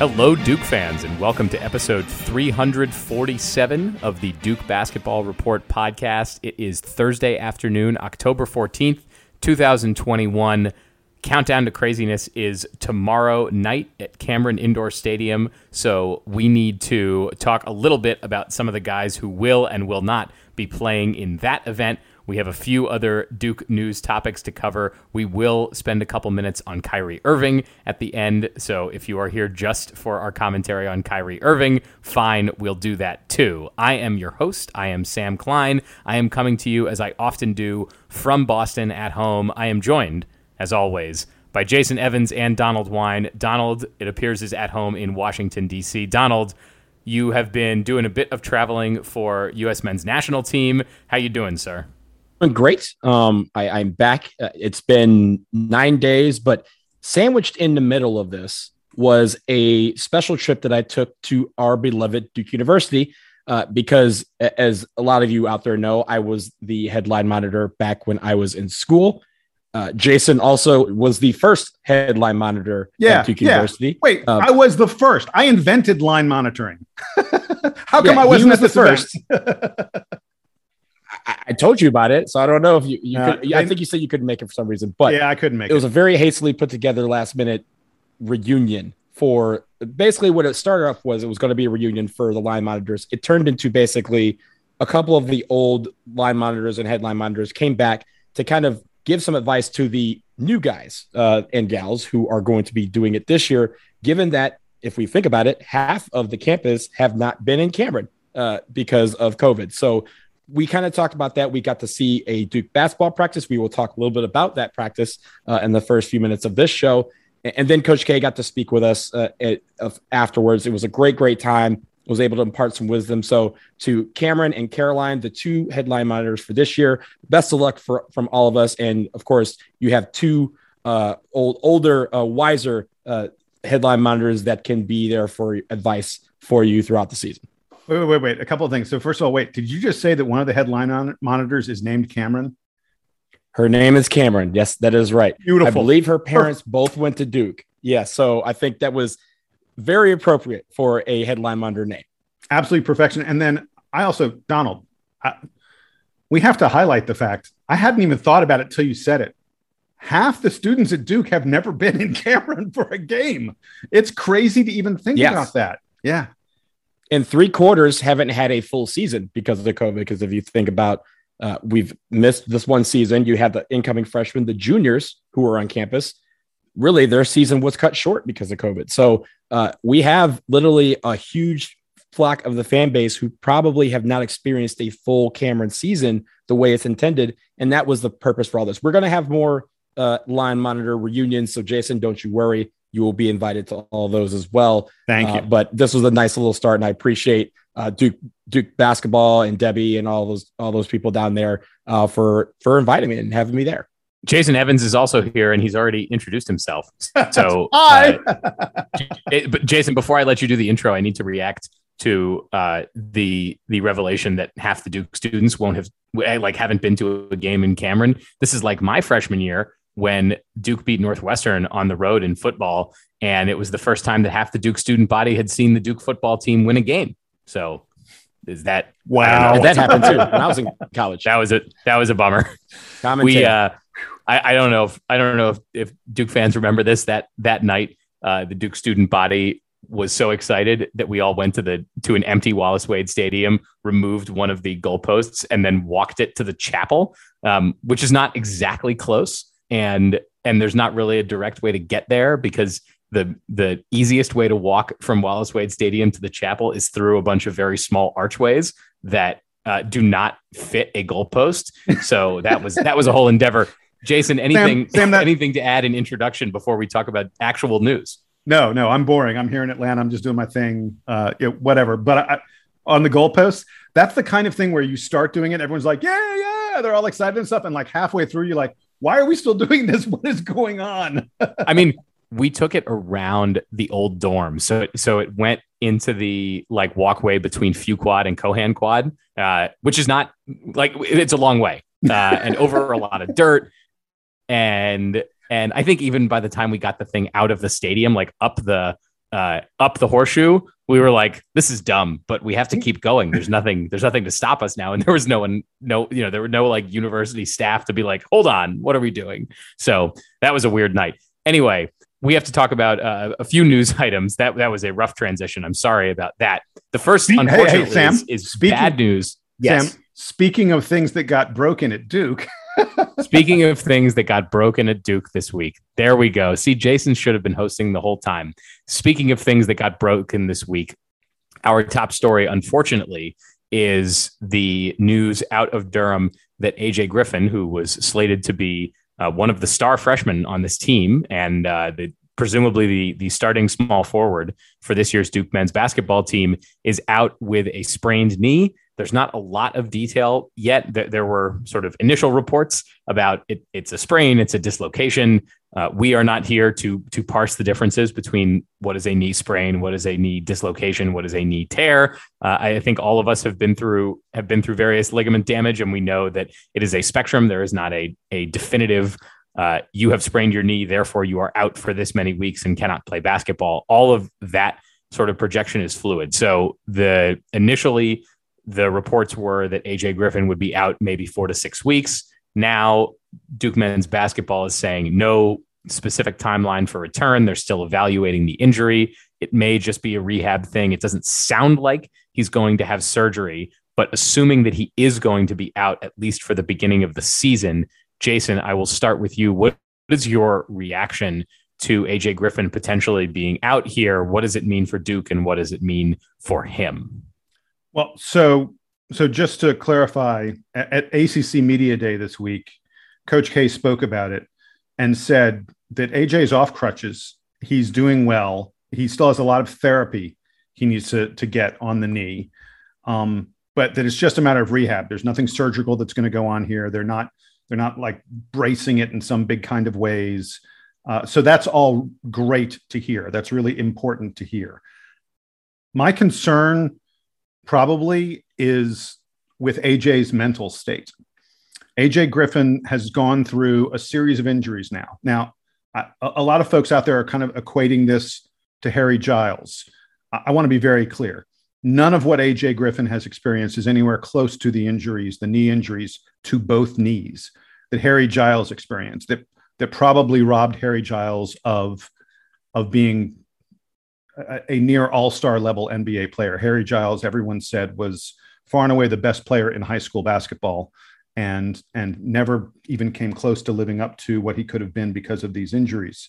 Hello, Duke fans, and welcome to episode 347 of the Duke Basketball Report podcast. It is Thursday afternoon, October 14th, 2021. Countdown to Craziness is tomorrow night at Cameron Indoor Stadium. So we need to talk a little bit about some of the guys who will and will not be playing in that event. We have a few other Duke news topics to cover. We will spend a couple minutes on Kyrie Irving at the end. So if you are here just for our commentary on Kyrie Irving, fine, we'll do that too. I am your host. I am Sam Klein. I am coming to you as I often do from Boston at home. I am joined as always, by Jason Evans and Donald Wine. Donald, it appears, is at home in Washington, D.C. Donald, you have been doing a bit of traveling for U.S. men's national team. How you doing, sir? Great. Um, I, am back. Uh, it's been nine days, but sandwiched in the middle of this was a special trip that I took to our beloved Duke University. Uh, because, as a lot of you out there know, I was the headline monitor back when I was in school. Uh, Jason also was the first headline monitor yeah, at Duke yeah. University. Wait, uh, I was the first. I invented line monitoring. How come yeah, I wasn't was the first? I, told you about it, so I don't know if you. you uh, could, I think you said you couldn't make it for some reason, but yeah, I couldn't make it. It was a very hastily put together last minute reunion for basically what it started off was it was going to be a reunion for the line monitors. It turned into basically a couple of the old line monitors and headline monitors came back to kind of give some advice to the new guys uh, and gals who are going to be doing it this year, given that if we think about it, half of the campus have not been in Cameron uh, because of COVID. So we kind of talked about that. We got to see a Duke basketball practice. We will talk a little bit about that practice uh, in the first few minutes of this show. And then Coach K got to speak with us uh, at, afterwards. It was a great, great time was able to impart some wisdom. So to Cameron and Caroline, the two headline monitors for this year, best of luck for from all of us. And of course, you have two uh, old, older, uh, wiser uh, headline monitors that can be there for advice for you throughout the season. Wait, wait, wait, wait. A couple of things. So first of all, wait, did you just say that one of the headline on- monitors is named Cameron? Her name is Cameron. Yes, that is right. Beautiful. I believe her parents both went to Duke. Yeah, so I think that was very appropriate for a headline monitor name. Absolutely perfection. And then I also, Donald, I, we have to highlight the fact I hadn't even thought about it till you said it. Half the students at Duke have never been in Cameron for a game. It's crazy to even think yes. about that. Yeah. And three quarters haven't had a full season because of the COVID. Because if you think about, uh, we've missed this one season. You have the incoming freshmen, the juniors who are on campus. Really, their season was cut short because of COVID. So uh, we have literally a huge flock of the fan base who probably have not experienced a full Cameron season the way it's intended. And that was the purpose for all this. We're going to have more uh, line monitor reunions. So, Jason, don't you worry. You will be invited to all those as well. Thank uh, you. But this was a nice little start, and I appreciate uh, Duke Duke basketball and Debbie and all those all those people down there uh, for for inviting me and having me there. Jason Evans is also here, and he's already introduced himself. So, hi. Uh, but Jason, before I let you do the intro, I need to react to uh, the the revelation that half the Duke students won't have like haven't been to a game in Cameron. This is like my freshman year when Duke beat Northwestern on the road in football, and it was the first time that half the Duke student body had seen the Duke football team win a game. So is that wow? That happened too when I was in college. That was a that was a bummer. We uh, I, I don't know if I don't know if, if Duke fans remember this that that night uh, the Duke student body was so excited that we all went to the to an empty Wallace Wade Stadium, removed one of the goalposts, and then walked it to the chapel, um, which is not exactly close, and and there's not really a direct way to get there because the the easiest way to walk from Wallace Wade Stadium to the chapel is through a bunch of very small archways that uh, do not fit a goalpost. So that was that was a whole endeavor. Jason, anything Sam, Sam, that- anything to add in introduction before we talk about actual news? No, no, I'm boring. I'm here in Atlanta. I'm just doing my thing, uh, it, whatever. But I, on the goalposts, that's the kind of thing where you start doing it. Everyone's like, yeah, yeah. They're all excited and stuff. And like halfway through, you're like, why are we still doing this? What is going on? I mean, we took it around the old dorm. So, it, so it went into the like walkway between Few Quad and Keohane Quad, uh, which is not like it's a long way uh, and over a lot of dirt. And and I think even by the time we got the thing out of the stadium, like up the uh, up the horseshoe, we were like, this is dumb, but we have to keep going. There's nothing, there's nothing to stop us now. And there was no one, no, you know, there were no like university staff to be like, hold on, what are we doing? So that was a weird night. Anyway, we have to talk about uh, a few news items. That that was a rough transition. I'm sorry about that. The first, Speak, unfortunately, hey, hey, Sam, is, is speaking, bad news. Yes. Sam, speaking of things that got broken at Duke. Speaking of things that got broken at Duke this week, there we go. See, Jason should have been hosting the whole time. Speaking of things that got broken this week, our top story, unfortunately, is the news out of Durham that AJ Griffin, who was slated to be uh, one of the star freshmen on this team and uh, the, presumably the, the starting small forward for this year's Duke men's basketball team, is out with a sprained knee. There's not a lot of detail yet. There were sort of initial reports about it, it's a sprain, it's a dislocation. Uh, we are not here to to parse the differences between what is a knee sprain, what is a knee dislocation, what is a knee tear. Uh, I think all of us have been through have been through various ligament damage, and we know that it is a spectrum. There is not a a definitive. Uh, you have sprained your knee, therefore you are out for this many weeks and cannot play basketball. All of that sort of projection is fluid. So the initially the reports were that AJ Griffin would be out maybe four to six weeks. Now, Duke men's basketball is saying no specific timeline for return. They're still evaluating the injury. It may just be a rehab thing. It doesn't sound like he's going to have surgery, but assuming that he is going to be out at least for the beginning of the season, Jason, I will start with you. What is your reaction to AJ Griffin potentially being out here? What does it mean for Duke and what does it mean for him? Well, so so just to clarify, at, at ACC Media Day this week, Coach K spoke about it and said that AJ is off crutches. He's doing well. He still has a lot of therapy he needs to to get on the knee, um, but that it's just a matter of rehab. There's nothing surgical that's going to go on here. They're not they're not like bracing it in some big kind of ways. Uh, so that's all great to hear. That's really important to hear. My concern probably is with AJ's mental state. AJ Griffin has gone through a series of injuries now. Now, I, a lot of folks out there are kind of equating this to Harry Giles. I, I want to be very clear. None of what AJ Griffin has experienced is anywhere close to the injuries, the knee injuries to both knees that Harry Giles experienced, that, that probably robbed Harry Giles of, of being a, near all star level NBA player. Harry Giles, everyone said, was far and away the best player in high school basketball and and never even came close to living up to what he could have been because of these injuries.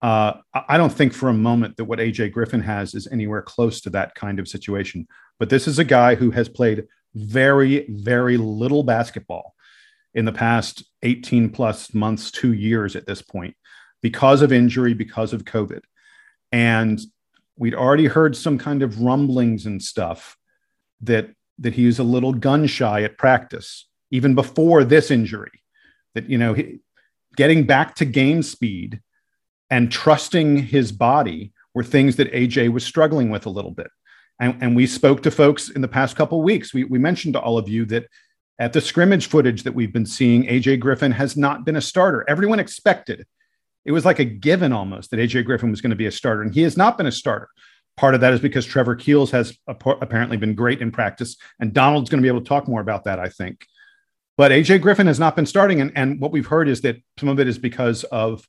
Uh, I don't think for a moment that what AJ Griffin has is anywhere close to that kind of situation. But this is a guy who has played very, very little basketball in the past 18 plus months, two years at this point, because of injury, because of COVID. And we'd already heard some kind of rumblings and stuff that that he was a little gun shy at practice even before this injury that you know he, getting back to game speed and trusting his body were things that aj was struggling with a little bit. And, and we spoke to folks in the past couple weeks. We, we mentioned to all of you that at the scrimmage footage that we've been seeing aj griffin has not been a starter. Everyone expected it was like a given almost that AJ Griffin was going to be a starter, and he has not been a starter. Part of that is because Trevor Keels has apparently been great in practice, and Donald's going to be able to talk more about that, I think. But AJ Griffin has not been starting, and, and what we've heard is that some of it is because of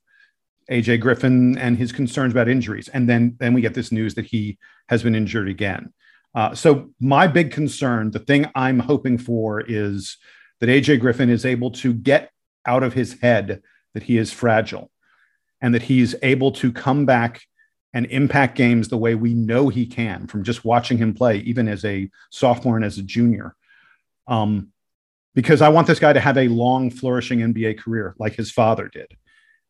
AJ Griffin and his concerns about injuries, and then then we get this news that he has been injured again. Uh, so my big concern, the thing I'm hoping for, is that AJ Griffin is able to get out of his head that he is fragile and that he's able to come back and impact games the way we know he can from just watching him play, even as a sophomore and as a junior. Um, because I want this guy to have a long, flourishing NBA career like his father did.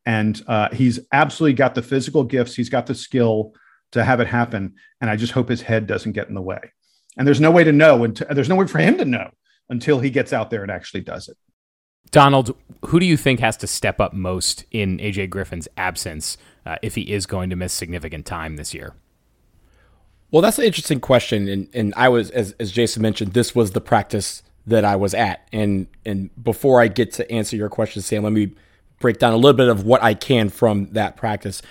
And uh, he's absolutely got the physical gifts, he's got the skill to have it happen. And I just hope his head doesn't get in the way. And there's no way to know, and there's no way for him to know until he gets out there and actually does it. Donald, who do you think has to step up most in AJ Griffin's absence uh, if he is going to miss significant time this year? Well, that's an interesting question, and and I was as as Jason mentioned, this was the practice that I was at, and and before I get to answer your question, Sam, let me break down a little bit of what I can from that practice.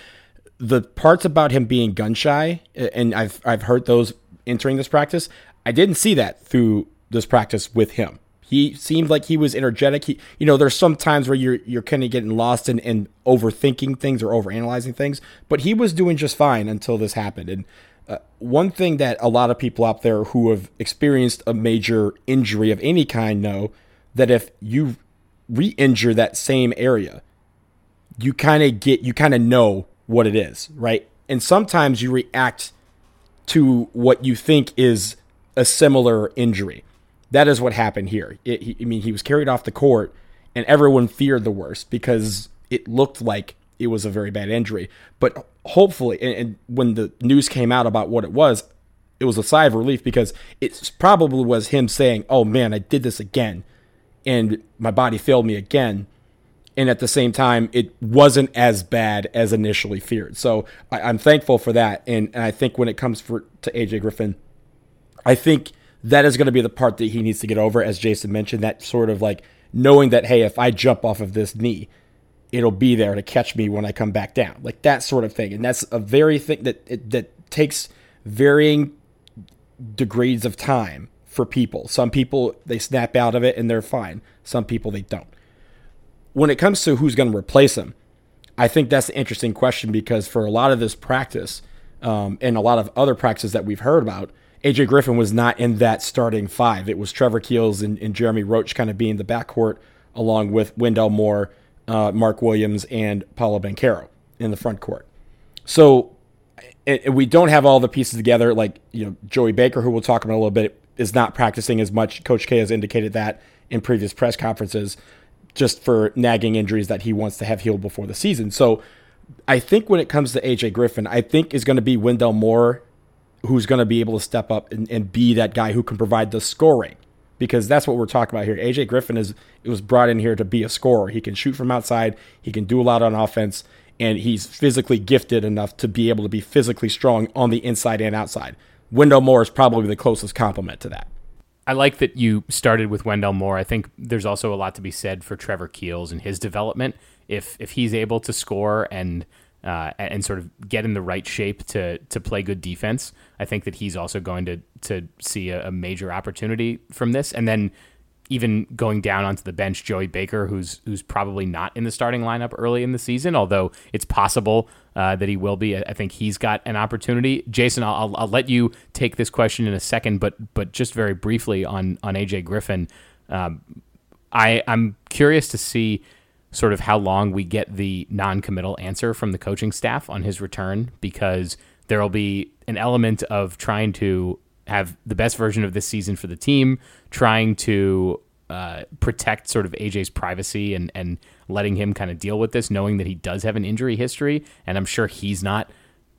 the parts about him being gun shy, and I've I've heard those entering this practice. I didn't see that through this practice with him. He seemed like he was energetic. He, you know, there's some times where you're you're kind of getting lost in, in overthinking things or overanalyzing things, but he was doing just fine until this happened. And uh, one thing that a lot of people out there who have experienced a major injury of any kind know that if you re-injure that same area, you kind of get you kind of know what it is, right? And sometimes you react to what you think is a similar injury. That is what happened here. It, he, I mean, he was carried off the court, and everyone feared the worst because it looked like it was a very bad injury. But hopefully, and, and when the news came out about what it was, it was a sigh of relief because it probably was him saying, "Oh man, I did this again, and my body failed me again." And at the same time, it wasn't as bad as initially feared. So I, am thankful for that. And, and I think when it comes for to AJ Griffin, I think that is going to be the part that he needs to get over, as Jason mentioned, that sort of like knowing that, hey, if I jump off of this knee, it'll be there to catch me when I come back down, like that sort of thing. And that's a very thing that it, that takes varying degrees of time for people. Some people they snap out of it and they're fine. Some people they don't. When it comes to who's going to replace him, I think that's an interesting question because for a lot of this practice um, and a lot of other practices that we've heard about, AJ Griffin was not in that starting five. It was Trevor Keels and, and Jeremy Roach kind of being the backcourt, along with Wendell Moore, uh, Mark Williams, and Paolo Banchero in the front court. So it, we don't have all the pieces together. Like you know, Joey Baker, who we'll talk about a little bit, is not practicing as much. Coach K has indicated that in previous press conferences, just for nagging injuries that he wants to have healed before the season. So I think when it comes to AJ Griffin, I think is going to be Wendell Moore who's going to be able to step up and, and be that guy who can provide the scoring because that's what we're talking about here. AJ Griffin is it was brought in here to be a scorer. He can shoot from outside, he can do a lot on offense, and he's physically gifted enough to be able to be physically strong on the inside and outside. Wendell Moore is probably the closest complement to that. I like that you started with Wendell Moore. I think there's also a lot to be said for Trevor Keels and his development. If if he's able to score and uh, and sort of get in the right shape to to play good defense. I think that he's also going to to see a, a, major opportunity from this. And then even going down onto the bench, Joey Baker, who's who's probably not in the starting lineup early in the season, although it's possible uh, that he will be. I think he's got an opportunity. Jason, I'll, I'll, let you take this question in a second, but but just very briefly on on AJ Griffin, um, I I'm curious to see sort of how long we get the non-committal answer from the coaching staff on his return because there will be an element of trying to have the best version of this season for the team, trying to uh, protect sort of AJ's privacy and and letting him kind of deal with this, knowing that he does have an injury history, and I'm sure he's not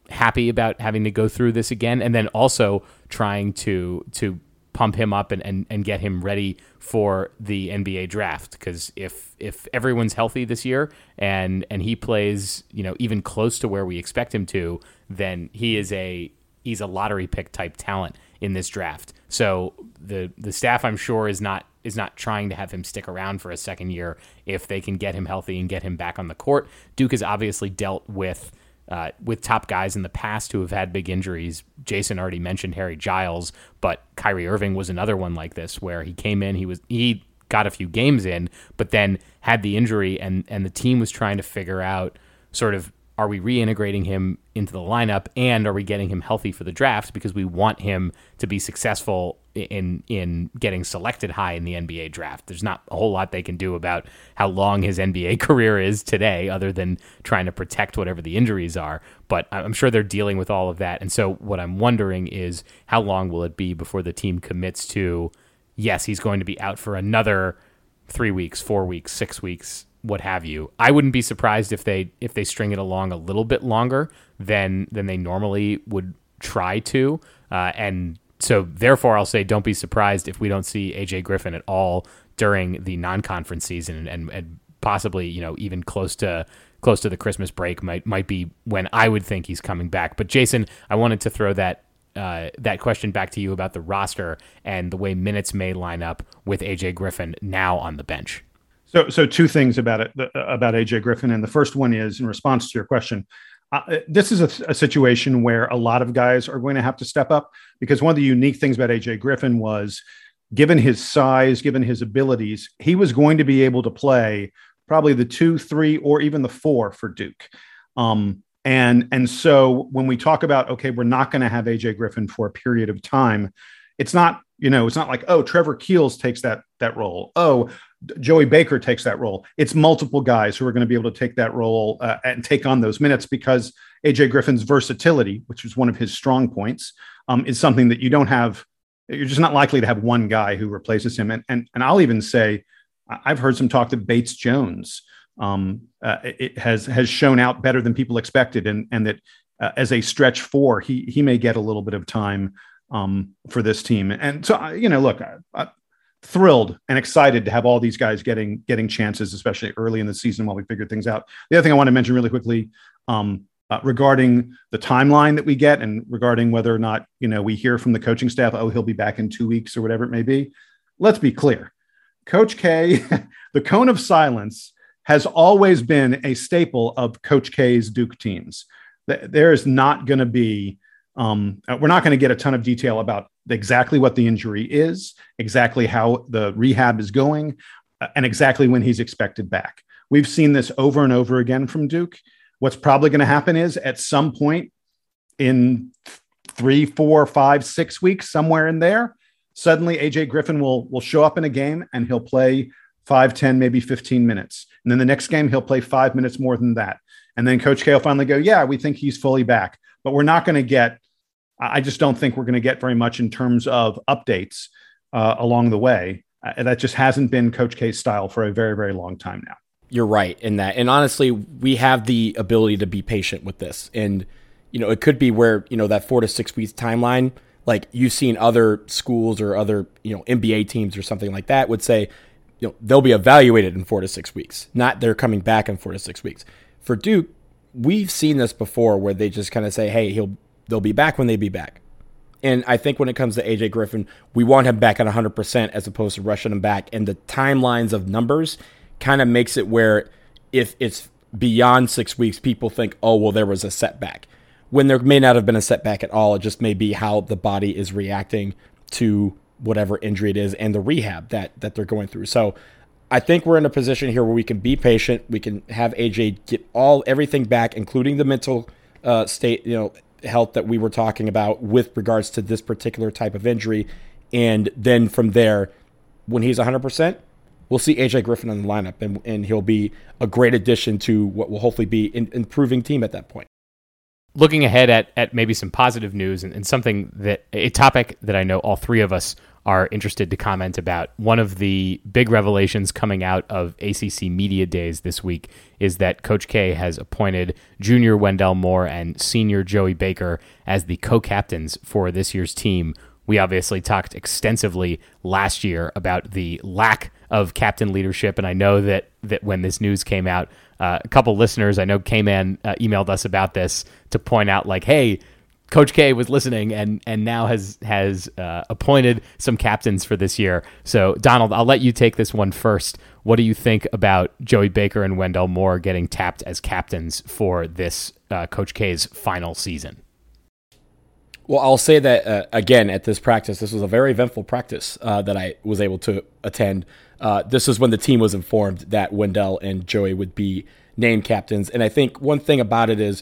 happy about having to go through this again, and then also trying to to pump him up and, and, and get him ready for the NBA draft. Because if if everyone's healthy this year and and he plays, you know, even close to where we expect him to, then he is a he's a lottery pick type talent in this draft. So the the staff I'm sure is not is not trying to have him stick around for a second year if they can get him healthy and get him back on the court. Duke has obviously dealt with uh, with top guys in the past who have had big injuries. Jason already mentioned Harry Giles, but Kyrie Irving was another one like this, where he came in, he was he got a few games in, but then had the injury, and and the team was trying to figure out sort of are we reintegrating him into the lineup and are we getting him healthy for the draft because we want him to be successful in in getting selected high in the NBA draft. There's not a whole lot they can do about how long his NBA career is today other than trying to protect whatever the injuries are, but I'm sure they're dealing with all of that. And so what I'm wondering is how long will it be before the team commits to yes, he's going to be out for another 3 weeks, 4 weeks, 6 weeks what have you. I wouldn't be surprised if they if they string it along a little bit longer than than they normally would try to. Uh, and so therefore, I'll say don't be surprised if we don't see AJ Griffin at all during the non-conference season, and, and possibly you know even close to close to the Christmas break might might be when I would think he's coming back. But Jason, I wanted to throw that uh, that question back to you about the roster and the way minutes may line up with AJ Griffin now on the bench. So, so two things about it about AJ Griffin, and the first one is in response to your question. Uh, this is a, a, situation where a lot of guys are going to have to step up because one of the unique things about AJ Griffin was given his size, given his abilities, he was going to be able to play probably the two, three, or even the four for Duke. Um, and and so when we talk about okay, we're not going to have AJ Griffin for a period of time, it's not you know it's not like oh Trevor Keels takes that that role. Oh Joey Baker takes that role. It's multiple guys who are going to be able to take that role uh, and take on those minutes because AJ Griffin's versatility, which is one of his strong points, um, is something that you don't have. You're just not likely to have one guy who replaces him. And and and I'll even say, I've heard some talk that Bates Jones um, uh, it has has shown out better than people expected, and and that uh, as a stretch four, he he may get a little bit of time um, for this team. And so, you know, look, I, thrilled and excited to have all these guys getting getting chances, especially early in the season while we figure things out. The other thing I want to mention really quickly um, uh, regarding the timeline that we get and regarding whether or not you know we hear from the coaching staff, oh, he'll be back in two weeks or whatever it may be. Let's be clear, Coach K, the cone of silence has always been a staple of Coach K's Duke teams. There is not going to be um, uh, we're not going to get a ton of detail about exactly what the injury is, exactly how the rehab is going, uh, and exactly when he's expected back. We've seen this over and over again from Duke. What's probably going to happen is at some point in three, four, five, six weeks, somewhere in there, suddenly AJ Griffin will will show up in a game and he'll play five, 10, maybe 15 minutes. And then the next game, he'll play five minutes more than that. And then Coach K will finally go, Yeah, we think he's fully back. But we're not going to get I just don't think we're going to get very much in terms of updates uh, along the way. Uh, that just hasn't been Coach K's style for a very, very long time now. You're right in that. And honestly, we have the ability to be patient with this. And, you know, it could be where, you know, that four to six weeks timeline, like you've seen other schools or other, you know, NBA teams or something like that would say, you know, they'll be evaluated in four to six weeks, not they're coming back in four to six weeks. For Duke, we've seen this before where they just kind of say, hey, he'll They'll be back when they be back. And I think when it comes to AJ Griffin, we want him back at 100% as opposed to rushing him back. And the timelines of numbers kind of makes it where if it's beyond six weeks, people think, oh, well, there was a setback. When there may not have been a setback at all, it just may be how the body is reacting to whatever injury it is and the rehab that that they're going through. So I think we're in a position here where we can be patient. We can have AJ get all everything back, including the mental uh, state, you know, health that we were talking about with regards to this particular type of injury. And then from there, when he's 100%, we'll see AJ Griffin in the lineup, and, and he'll be a great addition to what will hopefully be an improving team at that point. Looking ahead at, at maybe some positive news and, and something that a topic that I know all three of us are interested to comment about. One of the big revelations coming out of ACC Media Days this week is that Coach K has appointed junior Wendell Moore and senior Joey Baker as the co captains for this year's team. We obviously talked extensively last year about the lack of captain leadership, and I know that, that when this news came out, uh, a couple listeners, I know K Man uh, emailed us about this to point out, like, hey, Coach K was listening and and now has has uh, appointed some captains for this year. So Donald, I'll let you take this one first. What do you think about Joey Baker and Wendell Moore getting tapped as captains for this uh, Coach K's final season? Well, I'll say that uh, again at this practice. This was a very eventful practice uh, that I was able to attend. Uh, this is when the team was informed that Wendell and Joey would be named captains, and I think one thing about it is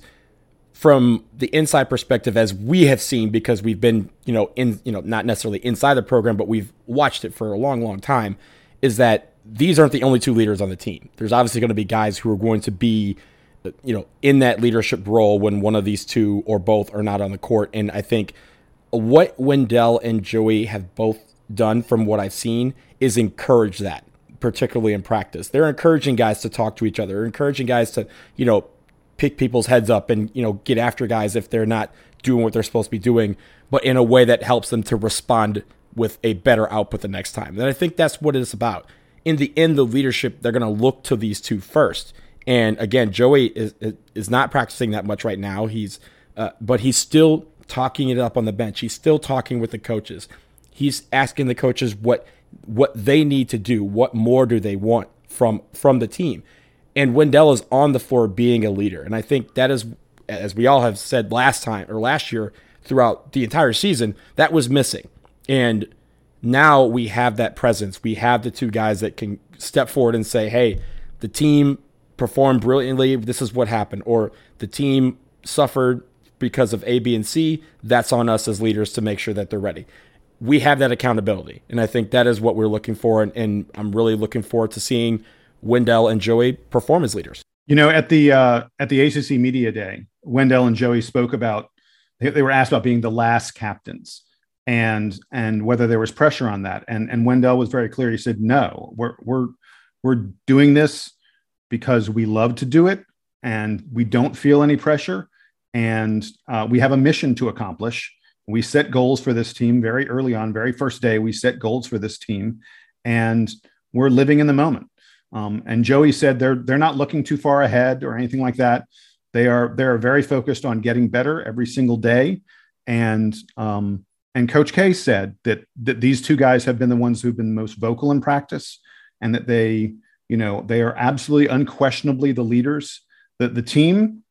from the inside perspective as we have seen because we've been you know in you know not necessarily inside the program but we've watched it for a long long time is that these aren't the only two leaders on the team. There's obviously going to be guys who are going to be you know in that leadership role when one of these two or both are not on the court. And i think what wendell and joey have both done from what i've seen is encourage that particularly in practice. They're encouraging guys to talk to each other. Encouraging guys to you know pick people's heads up and you know get after guys if they're not doing what they're supposed to be doing, but in a way that helps them to respond with a better output the next time. And I think that's what it's about. In the end, the leadership they're going to look to these two first. And again, Joey is is not practicing that much right now. He's uh, but he's still talking it up on the bench. He's still talking with the coaches. He's asking the coaches what what they need to do. What more do they want from from the team? And Wendell is on the floor being a leader. And I think that is as we all have said last time or last year throughout the entire season, that was missing. And now we have that presence. We have the two guys that can step forward and say, hey, the team performed brilliantly. This is what happened. Or the team suffered because of A, B, and C. That's on us as leaders to make sure that they're ready. We have that accountability. And I think that is what we're looking for. And, and I'm really looking forward to seeing Wendell and Joey perform as leaders. You know, at the uh, at the ACC Media Day, Wendell and Joey spoke about they, they were asked about being the last captains and and whether there was pressure on that. And and Wendell was very clear. He said, "No, we're we're we're doing this because we love to do it, and we don't feel any pressure, and uh, we have a mission to accomplish. We set goals for this team very early on, very first day. We set goals for this team, and we're living in the moment." Um, and Joey said they're they're not looking too far ahead or anything like that. They are they are very focused on getting better every single day, and um, and Coach K said that that these two guys have been the ones who've been most vocal in practice, and that they, you know, they are absolutely unquestionably the leaders. That the team,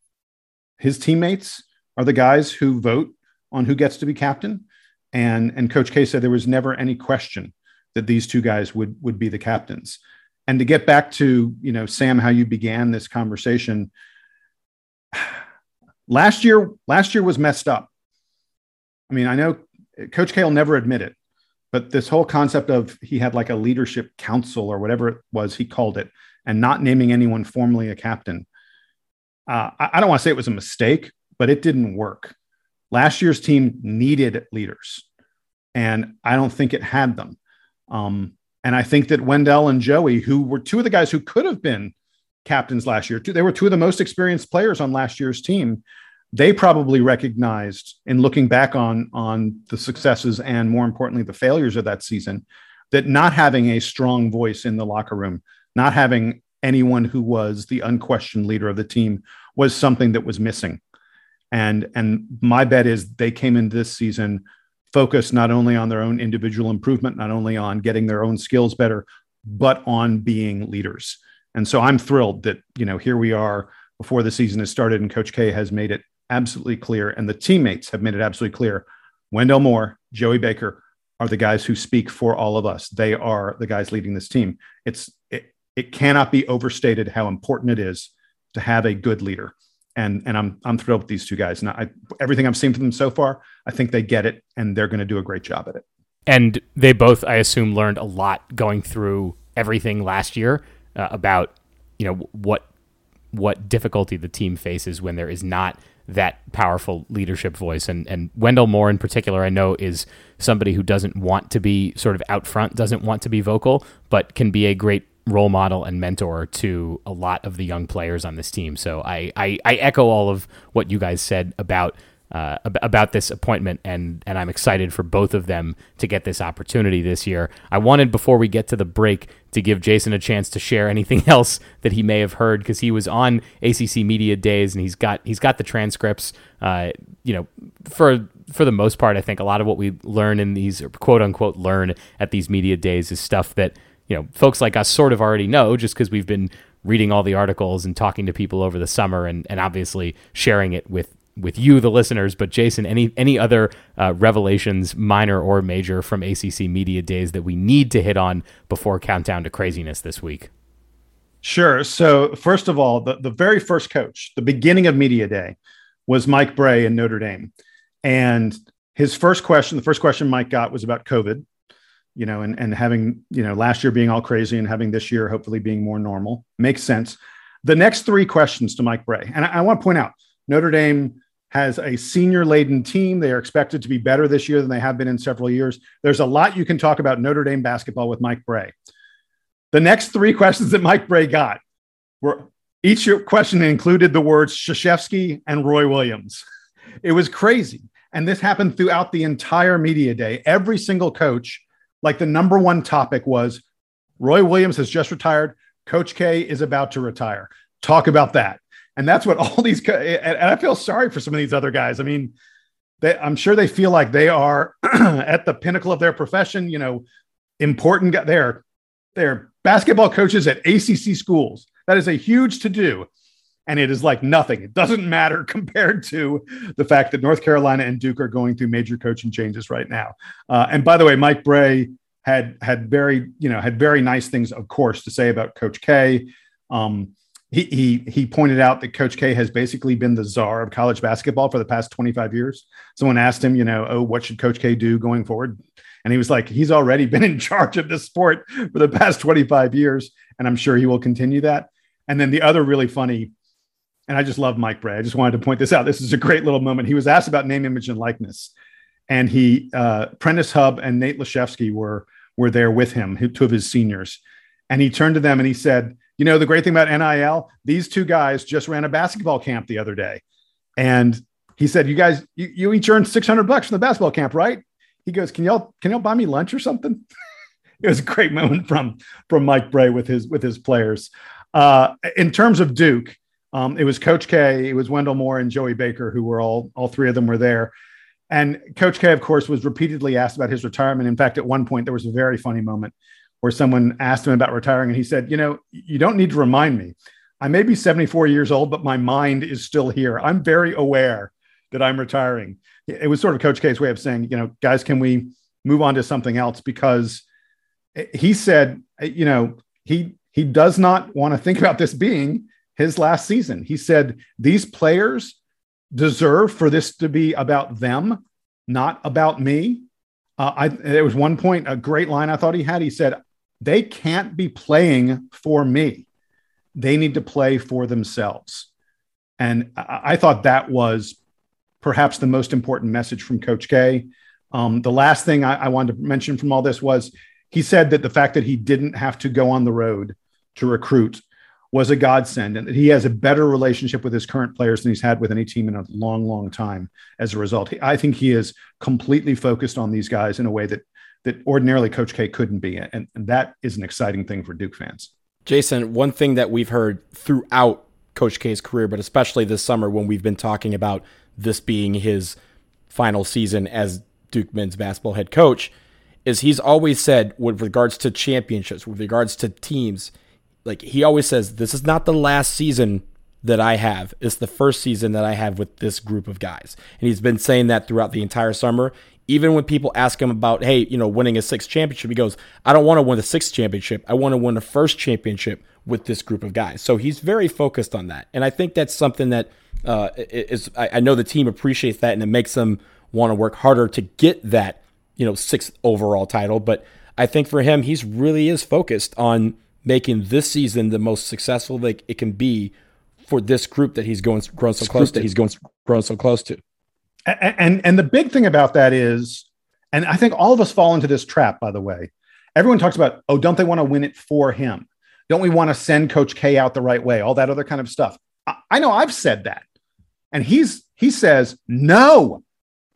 his teammates, are the guys who vote on who gets to be captain. And and Coach K said there was never any question that these two guys would would be the captains. And to get back to you know Sam, how you began this conversation. Last year, last year was messed up. I mean, I know Coach K will never admit it, but this whole concept of he had like a leadership council or whatever it was he called it, and not naming anyone formally a captain. Uh, I, I don't want to say it was a mistake, but it didn't work. Last year's team needed leaders, and I don't think it had them. Um, and I think that Wendell and Joey, who were two of the guys who could have been captains last year, they were two of the most experienced players on last year's team. They probably recognized in looking back on on the successes and more importantly the failures of that season that not having a strong voice in the locker room not having anyone who was the unquestioned leader of the team was something that was missing. And and my bet is they came into this season focused not only on their own individual improvement not only on getting their own skills better but on being leaders and so i'm thrilled that you know here we are before the season has started and coach k has made it absolutely clear, and the teammates have made it absolutely clear. Wendell Moore, Joey Baker are the guys who speak for all of us. They are the guys leading this team. It's it, it cannot be overstated how important it is to have a good leader. And and I'm I'm thrilled with these two guys. And I, everything I've seen from them so far, I think they get it, and they're going to do a great job at it. And they both, I assume, learned a lot going through everything last year uh, about you know what what difficulty the team faces when there is not that powerful leadership voice. And and Wendell Moore in particular, I know is somebody who doesn't want to be sort of out front, doesn't want to be vocal, but can be a great role model and mentor to a lot of the young players on this team. So I I, I echo all of what you guys said about uh, about this appointment, and and I'm excited for both of them to get this opportunity this year. I wanted before we get to the break to give Jason a chance to share anything else that he may have heard because he was on ACC Media Days and he's got he's got the transcripts. Uh, you know, for for the most part, I think a lot of what we learn in these quote unquote learn at these media days is stuff that you know folks like us sort of already know just because we've been reading all the articles and talking to people over the summer and, and obviously sharing it with with you, the listeners. But Jason, any any other uh, revelations, minor or major, from ACC media days that we need to hit on before countdown to craziness this week? Sure. So first of all, the, the very first coach, the beginning of media day, was Mike Brey in Notre Dame, and his first question, the first question Mike got was about COVID. You know, and and having you know last year being all crazy and having this year hopefully being more normal makes sense. The next three questions to Mike Brey. and I, I want to point out Notre Dame has a senior laden team. They are expected to be better this year than they have been in several years. There's a lot you can talk about Notre Dame basketball with Mike Brey. The next three questions that Mike Brey got were each question included the words Krzyzewski and Roy Williams. It was crazy. And this happened throughout the entire media day. Every single coach, like the number one topic was Roy Williams has just retired. Coach K is about to retire. Talk about that. And that's what all these, and I feel sorry for some of these other guys. I mean, they, I'm sure they feel like they are at the pinnacle of their profession, you know, important. They're, they're basketball coaches at ACC schools. That is a huge to do. And it is like nothing. It doesn't matter compared to the fact that North Carolina and Duke are going through major coaching changes right now. Uh, and by the way, Mike Brey had had very you know had very nice things, of course, to say about Coach K. Um, he, he he pointed out that Coach K has basically been the czar of college basketball for the past 25 years. Someone asked him, you know, oh, what should Coach K do going forward? And he was like, he's already been in charge of this sport for the past 25 years, and I'm sure he will continue that. And then the other really funny and I just love Mike Brey. I just wanted to point this out. This is a great little moment. He was asked about name, image, and likeness, and he uh, Prentiss Hubb and Nate Laszewski were were there with him, two of his seniors, and he turned to them and he said, "You know, the great thing about NIL, these two guys just ran a basketball camp the other day, and he said, you guys, you, you each earned six hundred bucks from the basketball camp, right?" He goes, "Can y'all can y'all buy me lunch or something?" it was a great moment from from Mike Brey with his with his players. Uh, in terms of Duke, um, it was Coach K, it was Wendell Moore, and Joey Baker, who were all all three of them were there. And Coach K, of course, was repeatedly asked about his retirement. In fact, at one point, there was a very funny moment where someone asked him about retiring, and he said, "You know, you don't need to remind me. I may be 74 years old, but my mind is still here. I'm very aware that I'm retiring." It was sort of Coach K's way of saying, "You know, guys, can we move on to something else?" Because he said, you know, he he does not want to think about this being his last season. He said, These players deserve for this to be about them, not about me. Uh, I, there was one point, a great line I thought he had. He said, They can't be playing for me, they need to play for themselves. And I, I thought that was perhaps the most important message from Coach K. Um, the last thing I, I wanted to mention from all this was he said that the fact that he didn't have to go on the road to recruit was a godsend and that he has a better relationship with his current players than he's had with any team in a long, long time as a result. I think he is completely focused on these guys in a way that that ordinarily Coach K couldn't be. And, and that is an exciting thing for Duke fans. Jason, one thing that we've heard throughout Coach K's career, but especially this summer when we've been talking about this being his final season as Duke men's basketball head coach, is he's always said, with regards to championships, with regards to teams, like he always says, this is not the last season that I have. It's the first season that I have with this group of guys. And he's been saying that throughout the entire summer. Even when people ask him about, hey, you know, winning a sixth championship, he goes, I don't want to win the sixth championship. I want to win the first championship with this group of guys. So he's very focused on that. And I think that's something that uh, is, I know the team appreciates that and it makes them want to work harder to get that, you know, sixth overall title. But I think for him, he's really is focused on making this season the most successful that it can be for this group that he's going grown so close to. He's going grown so close to. And, and and the big thing about that is, and I think all of us fall into this trap. By the way, everyone talks about, oh, don't they want to win it for him? Don't we want to send Coach K out the right way? All that other kind of stuff. I, I know I've said that, and he's he says no.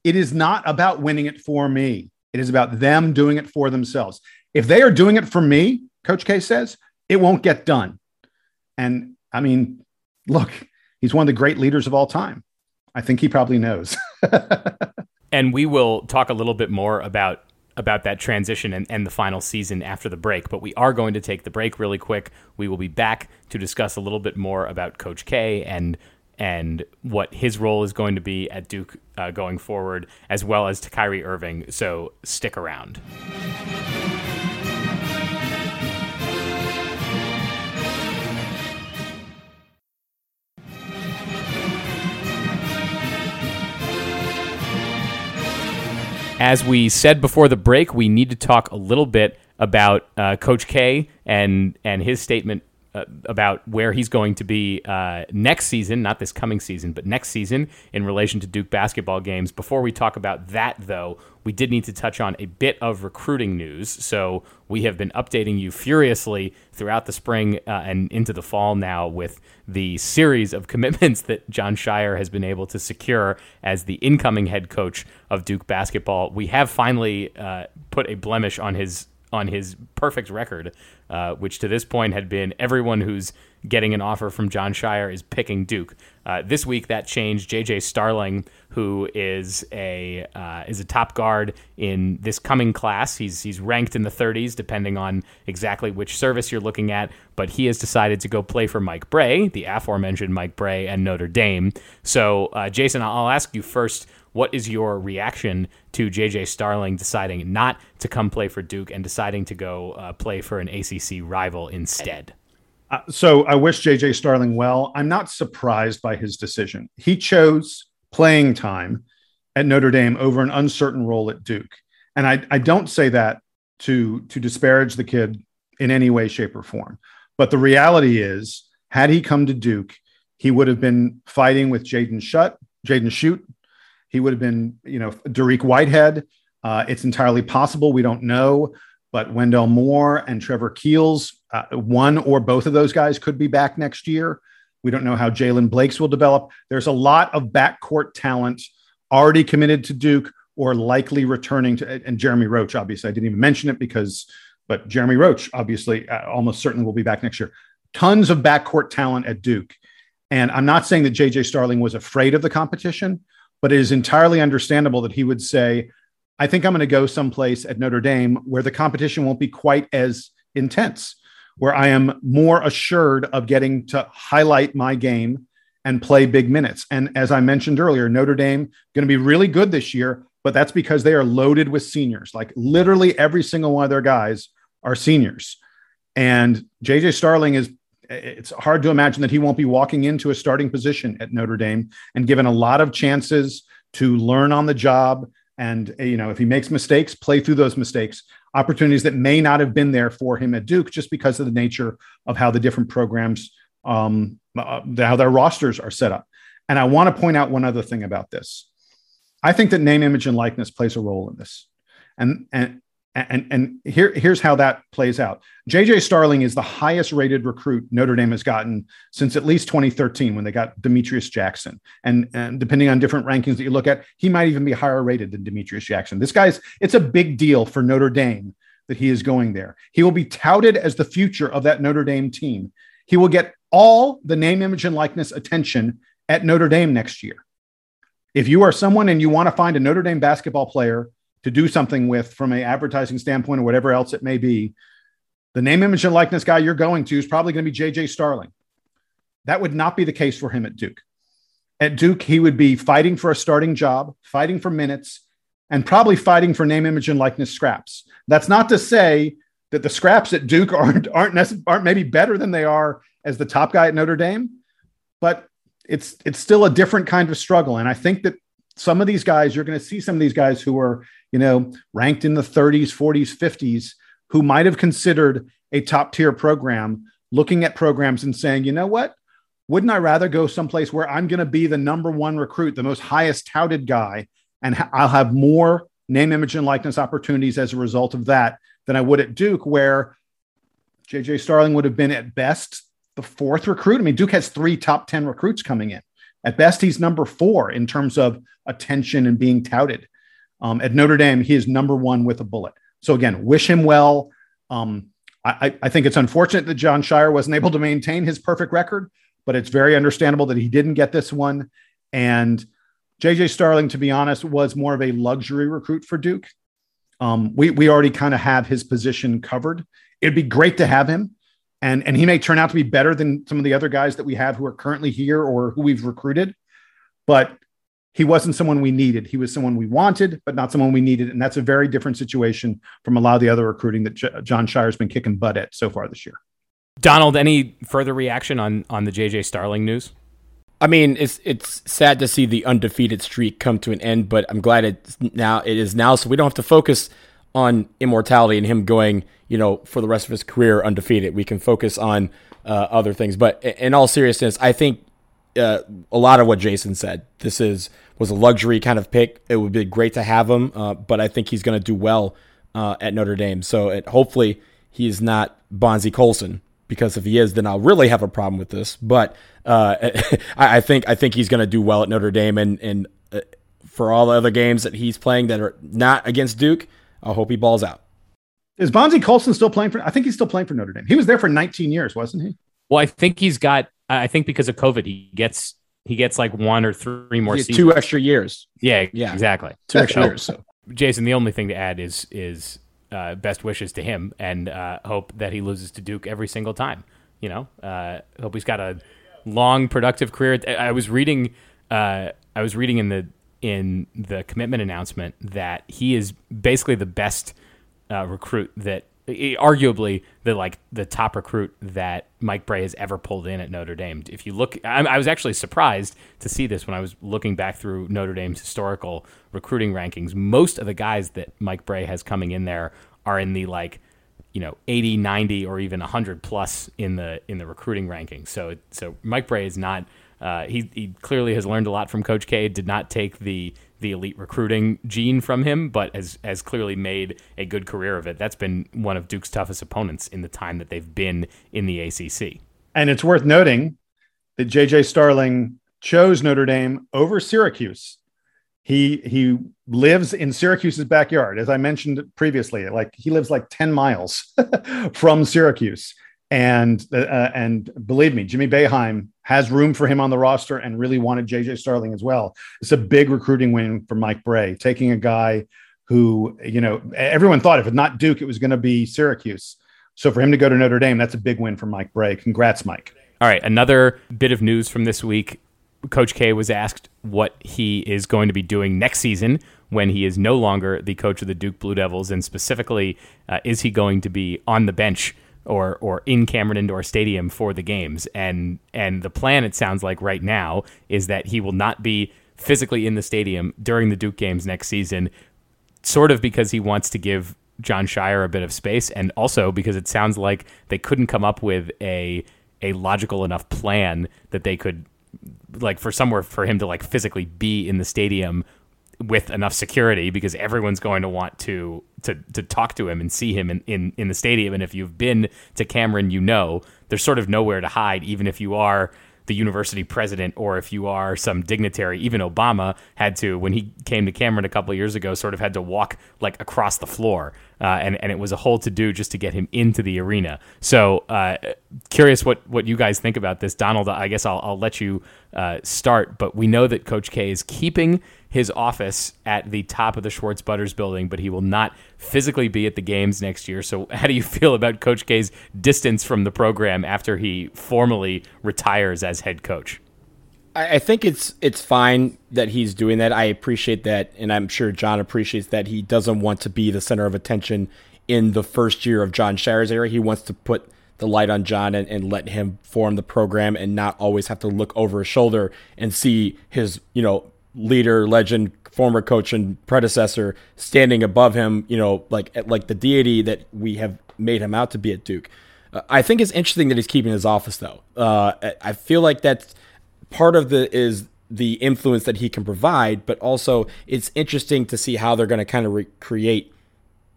It is not about winning it for me. It is about them doing it for themselves. If they are doing it for me, Coach K says, it won't get done. And I mean, look, he's one of the great leaders of all time. I think he probably knows. and we will talk a little bit more about about that transition and, and the final season after the break. But we are going to take the break really quick. We will be back to discuss a little bit more about Coach K and and what his role is going to be at Duke uh, going forward, as well as to Kyrie Irving. So stick around. As we said before the break, we need to talk a little bit about uh, Coach K and and his statement uh, about where he's going to be uh, next season, not this coming season, but next season in relation to Duke basketball games. Before we talk about that, though, we did need to touch on a bit of recruiting news. So we have been updating you furiously throughout the spring uh, and into the fall now with the series of commitments that Jon Scheyer has been able to secure as the incoming head coach of Duke basketball. We have finally uh, put a blemish on his on his perfect record, uh, which to this point had been everyone who's getting an offer from Jon Scheyer is picking Duke. Uh, this week that changed. JJ Starling, who is a uh, is a top guard in this coming class, he's he's ranked in the 30s, depending on exactly which service you're looking at. But he has decided to go play for Mike Brey, the aforementioned Mike Brey, and Notre Dame. So, uh, Jason, I'll ask you first. What is your reaction to JJ Starling deciding not to come play for Duke and deciding to go uh, play for an ACC rival instead? Uh, so I wish JJ Starling well. I'm not surprised by his decision. He chose playing time at Notre Dame over an uncertain role at Duke. And I, I don't say that to, to disparage the kid in any way, shape, or form. But the reality is, had he come to Duke, he would have been fighting with Jaden Schutt, Jaden Schutt. He would have been, you know, Dariq Whitehead. Uh, it's entirely possible. We don't know. But Wendell Moore and Trevor Keels uh, one or both of those guys could be back next year. We don't know how Jaylen Blakes will develop. There's a lot of backcourt talent already committed to Duke or likely returning to, and Jeremy Roach, obviously. I didn't even mention it because, but Jeremy Roach, obviously, uh, almost certainly will be back next year. Tons of backcourt talent at Duke. And I'm not saying that JJ Starling was afraid of the competition, but it is entirely understandable that he would say, I think I'm going to go someplace at Notre Dame where the competition won't be quite as intense where I am more assured of getting to highlight my game and play big minutes. And as I mentioned earlier, Notre Dame going to be really good this year, but that's because they are loaded with seniors. Like literally every single one of their guys are seniors. And JJ Starling is it's hard to imagine that he won't be walking into a starting position at Notre Dame and given a lot of chances to learn on the job and you know if he makes mistakes play through those mistakes opportunities that may not have been there for him at Duke just because of the nature of how the different programs, um, uh, how their rosters are set up. And I want to point out one other thing about this. I think that name, image, and likeness plays a role in this. And, and and and here here's how that plays out. JJ Starling is the highest rated recruit Notre Dame has gotten since at least 2013 when they got Demetrius Jackson. And, and depending on different rankings that you look at, he might even be higher rated than Demetrius Jackson. This guy's it's a big deal for Notre Dame that he is going there. He will be touted as the future of that Notre Dame team. He will get all the name, image, and likeness attention at Notre Dame next year. If you are someone and you want to find a Notre Dame basketball player to do something with from a advertising standpoint or whatever else it may be, the name, image, and likeness guy you're going to is probably going to be JJ Starling. That would not be the case for him at Duke. At Duke, he would be fighting for a starting job, fighting for minutes, and probably fighting for name, image, and likeness scraps. That's not to say that the scraps at Duke aren't aren't aren't maybe better than they are as the top guy at Notre Dame, but it's it's still a different kind of struggle. And I think that some of these guys, you're going to see some of these guys who are you know, ranked in the 30s, 40s, 50s, who might have considered a top tier program, looking at programs and saying, you know what? Wouldn't I rather go someplace where I'm going to be the number one recruit, the most highest touted guy, and I'll have more name, image, and likeness opportunities as a result of that than I would at Duke, where JJ Starling would have been at best the fourth recruit. I mean, Duke has three top 10 recruits coming in. At best, he's number four in terms of attention and being touted. Um, at Notre Dame, he is number one with a bullet. So again, wish him well. Um, I, I, think it's unfortunate that Jon Scheyer wasn't able to maintain his perfect record, but it's very understandable that he didn't get this one. And JJ Starling, to be honest, was more of a luxury recruit for Duke. Um, we we already kind of have his position covered. It'd be great to have him, and and he may turn out to be better than some of the other guys that we have who are currently here or who we've recruited. But he wasn't someone we needed. He was someone we wanted, but not someone we needed. And that's a very different situation from a lot of the other recruiting that J- Jon Scheyer's been kicking butt at so far this year. Donald, any further reaction on on the JJ Starling news? I mean, it's it's sad to see the undefeated streak come to an end, but I'm glad it's now it is now, so we don't have to focus on immortality and him going, you know, for the rest of his career undefeated. We can focus on uh, other things. But in all seriousness, I think uh, a lot of what Jason said. This is was a luxury kind of pick. It would be great to have him, uh, but I think he's going to do well uh, at Notre Dame. So it, hopefully he's not Bonzie Colson because if he is, then I'll really have a problem with this. But uh, I, I, think I think he's going to do well at Notre Dame, and and uh, for all the other games that he's playing that are not against Duke, I hope he balls out. Is Bonzie Colson still playing for? I think he's still playing for Notre Dame. He was there for 19 years, wasn't he? Well, I think he's got. I think because of COVID, he gets he gets like one or three more seasons. Two extra years. Yeah, Yeah. exactly. Two extra So- years. So. Jason, the only thing to add is is uh, best wishes to him and uh, hope that he loses to Duke every single time. You know, uh, hope he's got a long, productive career. I I was reading, uh, I was reading in the in the commitment announcement that he is basically the best uh, recruit that arguably the like the top recruit that Mike Brey has ever pulled in at Notre Dame. If you look, I, I was actually surprised to see this when I was looking back through Notre Dame's historical recruiting rankings. Most of the guys that Mike Brey has coming in there are in the like you know 80 90 or even 100 plus in the in the recruiting rankings so so mike brey is not uh, he, he clearly has learned a lot from coach k did not take the the elite recruiting gene from him but has has clearly made a good career of it that's been one of duke's toughest opponents in the time that they've been in the acc And it's worth noting that JJ Starling chose Notre Dame over Syracuse. He he lives in Syracuse's backyard, as I mentioned previously. Like he lives like ten miles from Syracuse, and uh, and believe me, Jimmy Boeheim has room for him on the roster and really wanted JJ Starling as well. It's a big recruiting win for Mike Brey, taking a guy who you know everyone thought if it's not Duke, it was going to be Syracuse. So for him to go to Notre Dame, that's a big win for Mike Brey. Congrats, Mike. All right, another bit of news from this week. Coach K was asked what he is going to be doing next season when he is no longer the coach of the Duke Blue Devils, and specifically, uh, is he going to be on the bench or or in Cameron Indoor Stadium for the games? And and the plan, it sounds like right now, is that he will not be physically in the stadium during the Duke games next season, sort of because he wants to give Jon Scheyer a bit of space, and also because it sounds like they couldn't come up with a a logical enough plan that they could like for somewhere for him to like physically be in the stadium with enough security because everyone's going to want to to to talk to him and see him in, in, in the stadium. And if you've been to Cameron, you know there's sort of nowhere to hide, even if you are the university president or if you are some dignitary. Even Obama had to, when he came to Cameron a couple years ago, sort of had to walk like across the floor. Uh, and, and it was a whole to do just to get him into the arena. So, uh, curious what, what you guys think about this. Donald, I guess I'll, I'll let you uh, start, but we know that Coach K is keeping his office at the top of the Schwartz Butters building, but he will not physically be at the games next year. So, how do you feel about Coach K's distance from the program after he formally retires as head coach? I, think it's it's fine that he's doing that. I appreciate that, and I'm sure John appreciates that. He doesn't want to be the center of attention in the first year of Jon Scheyer's era. He wants to put the light on John and, and let him form the program and not always have to look over his shoulder and see his, you know, leader, legend, former coach and predecessor standing above him, you know, like like the deity that we have made him out to be at Duke. Uh, I think it's interesting that he's keeping his office though. Uh, I- feel like that's part of the is the influence that he can provide, but also it's interesting to see how they're going to kind of recreate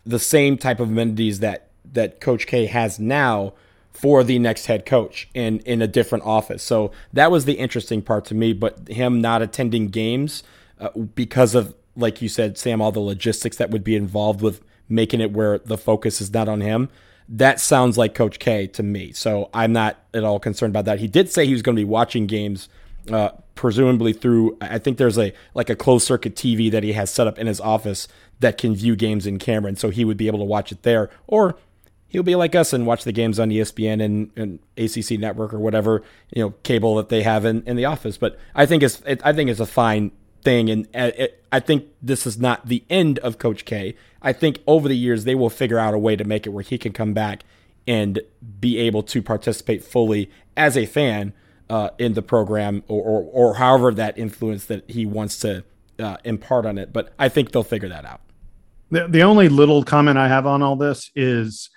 the same type of amenities that that Coach K has now for the next head coach in in a different office. So that was the interesting part to me. But him not attending games uh, because of like you said, Sam, all the logistics that would be involved with making it where the focus is not on him. That sounds like Coach K to me. So I'm not at all concerned about that. He did say he was going to be watching games uh, presumably through I think there's a like a closed circuit TV that he has set up in his office that can view games in Cameron, and so he would be able to watch it there, or he'll be like us and watch the games on ESPN and, and ACC network or whatever you know cable that they have in, in the office. But I think it's it, I think it's a fine thing, and uh, it, I think this is not the end of Coach K. I think over the years they will figure out a way to make it where he can come back and be able to participate fully as a fan uh, in the program or, or, or however that influence that he wants to uh, impart on it. But I think they'll figure that out. The, the only little comment I have on all this is,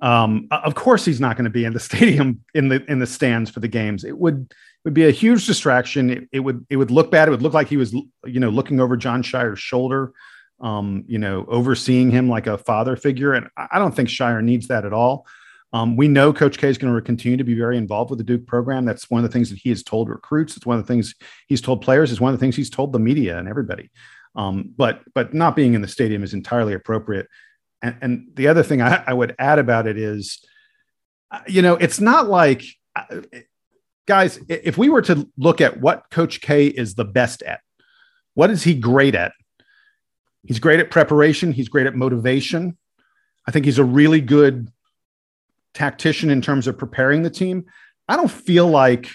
um, of course, he's not going to be in the stadium in the in the stands for the games. It would would be a huge distraction. It, it would it would look bad. It would look like he was you know looking over Jon Scheyer's shoulder, um, you know, overseeing him like a father figure. And I don't think Scheyer needs that at all. Um, we know Coach K is going to continue to be very involved with the Duke program. That's one of the things that he has told recruits. It's one of the things he's told players. It's one of the things he's told the media and everybody. Um, but but not being in the stadium is entirely appropriate. And, and the other thing I, I would add about it is, uh, you know, it's not like guys, if we were to look at what Coach K is the best at, what is he great at? He's great at preparation. He's great at motivation. I think he's a really good tactician in terms of preparing the team. I don't feel like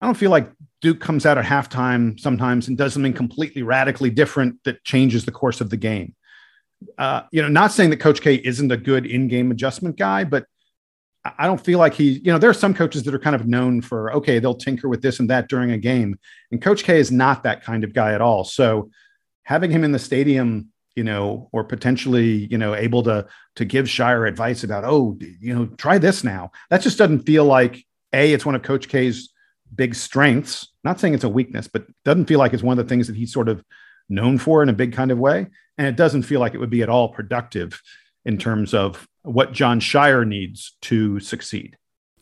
I don't feel like Duke comes out at halftime sometimes and does something completely radically different that changes the course of the game. Uh, you know, not saying that Coach K isn't a good in-game adjustment guy, but I don't feel like he, you know, there are some coaches that are kind of known for, okay, they'll tinker with this and that during a game. And Coach K is not that kind of guy at all. So having him in the stadium, you know, or potentially, you know, able to to give Scheyer advice about, oh, you know, try this now. That just doesn't feel like a. It's one of Coach K's big strengths. Not saying it's a weakness, but doesn't feel like it's one of the things that he's sort of known for in a big kind of way. And it doesn't feel like it would be at all productive in terms of what Jon Scheyer needs to succeed.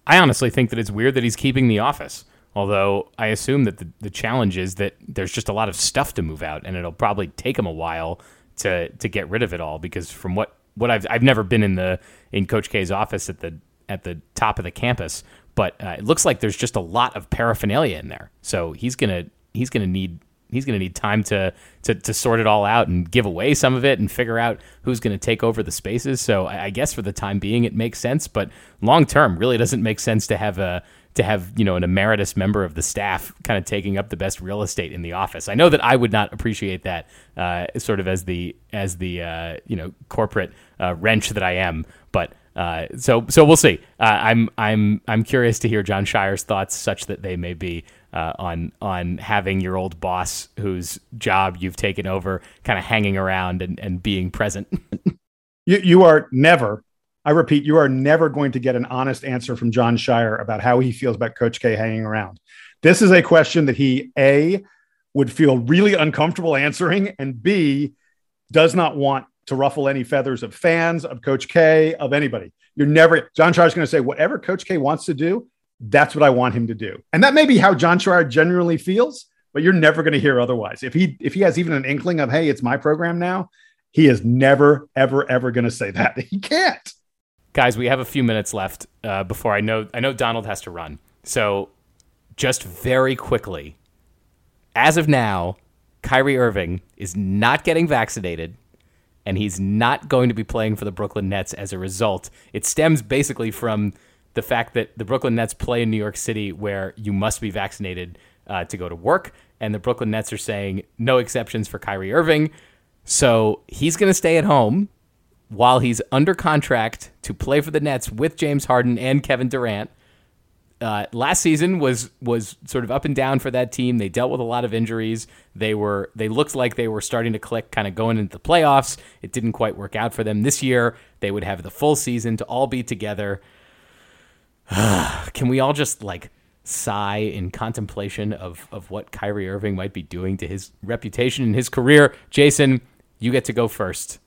I honestly think that it's weird that he's keeping the office. Although I assume that the, the challenge is that there's just a lot of stuff to move out, and it'll probably take him a while to to get rid of it all. Because from what what I've I've never been in the in Coach K's office at the at the top of the campus, but uh, it looks like there's just a lot of paraphernalia in there. So he's gonna he's gonna need he's going to need time to, to to sort it all out and give away some of it and figure out who's going to take over the spaces. So I, I, guess for the time being, it makes sense, but long term, really doesn't make sense to have a to have you know an emeritus member of the staff kind of taking up the best real estate in the office. I know that I would not appreciate that uh, sort of as the as the uh, you know corporate uh, wrench that I am, but. Uh, so so we'll see. Uh, I'm I'm I'm curious to hear Jon Scheyer's thoughts, such that they may be uh, on on having your old boss, whose job you've taken over, kind of hanging around and, and being present. you you are never. I repeat, you are never going to get an honest answer from Jon Scheyer about how he feels about Coach K hanging around. This is a question that he a would feel really uncomfortable answering, and b does not want to ruffle any feathers of fans, of Coach K, of anybody. You're never, Jon Scheyer's going to say, whatever Coach K wants to do, that's what I want him to do. And that may be how Jon Scheyer generally feels, but you're never going to hear otherwise. If he if he has even an inkling of, hey, it's my program now, he is never, ever, ever going to say that. He can't. Guys, we have a few minutes left uh, before I know I know Donald has to run. So just very quickly, as of now, Kyrie Irving is not getting vaccinated and he's not going to be playing for the Brooklyn Nets as a result. It stems basically from the fact that the Brooklyn Nets play in New York City where you must be vaccinated uh, to go to work. And the Brooklyn Nets are saying no exceptions for Kyrie Irving. So he's going to stay at home while he's under contract to play for the Nets with James Harden and Kevin Durant. Uh, last season was was sort of up and down for that team. They dealt with a lot of injuries. They were they looked like they were starting to click, kind of going into the playoffs. It didn't quite work out for them this year. They would have the full season to all be together. Can we all just like sigh in contemplation of, of what Kyrie Irving might be doing to his reputation and his career? Jason, you get to go first.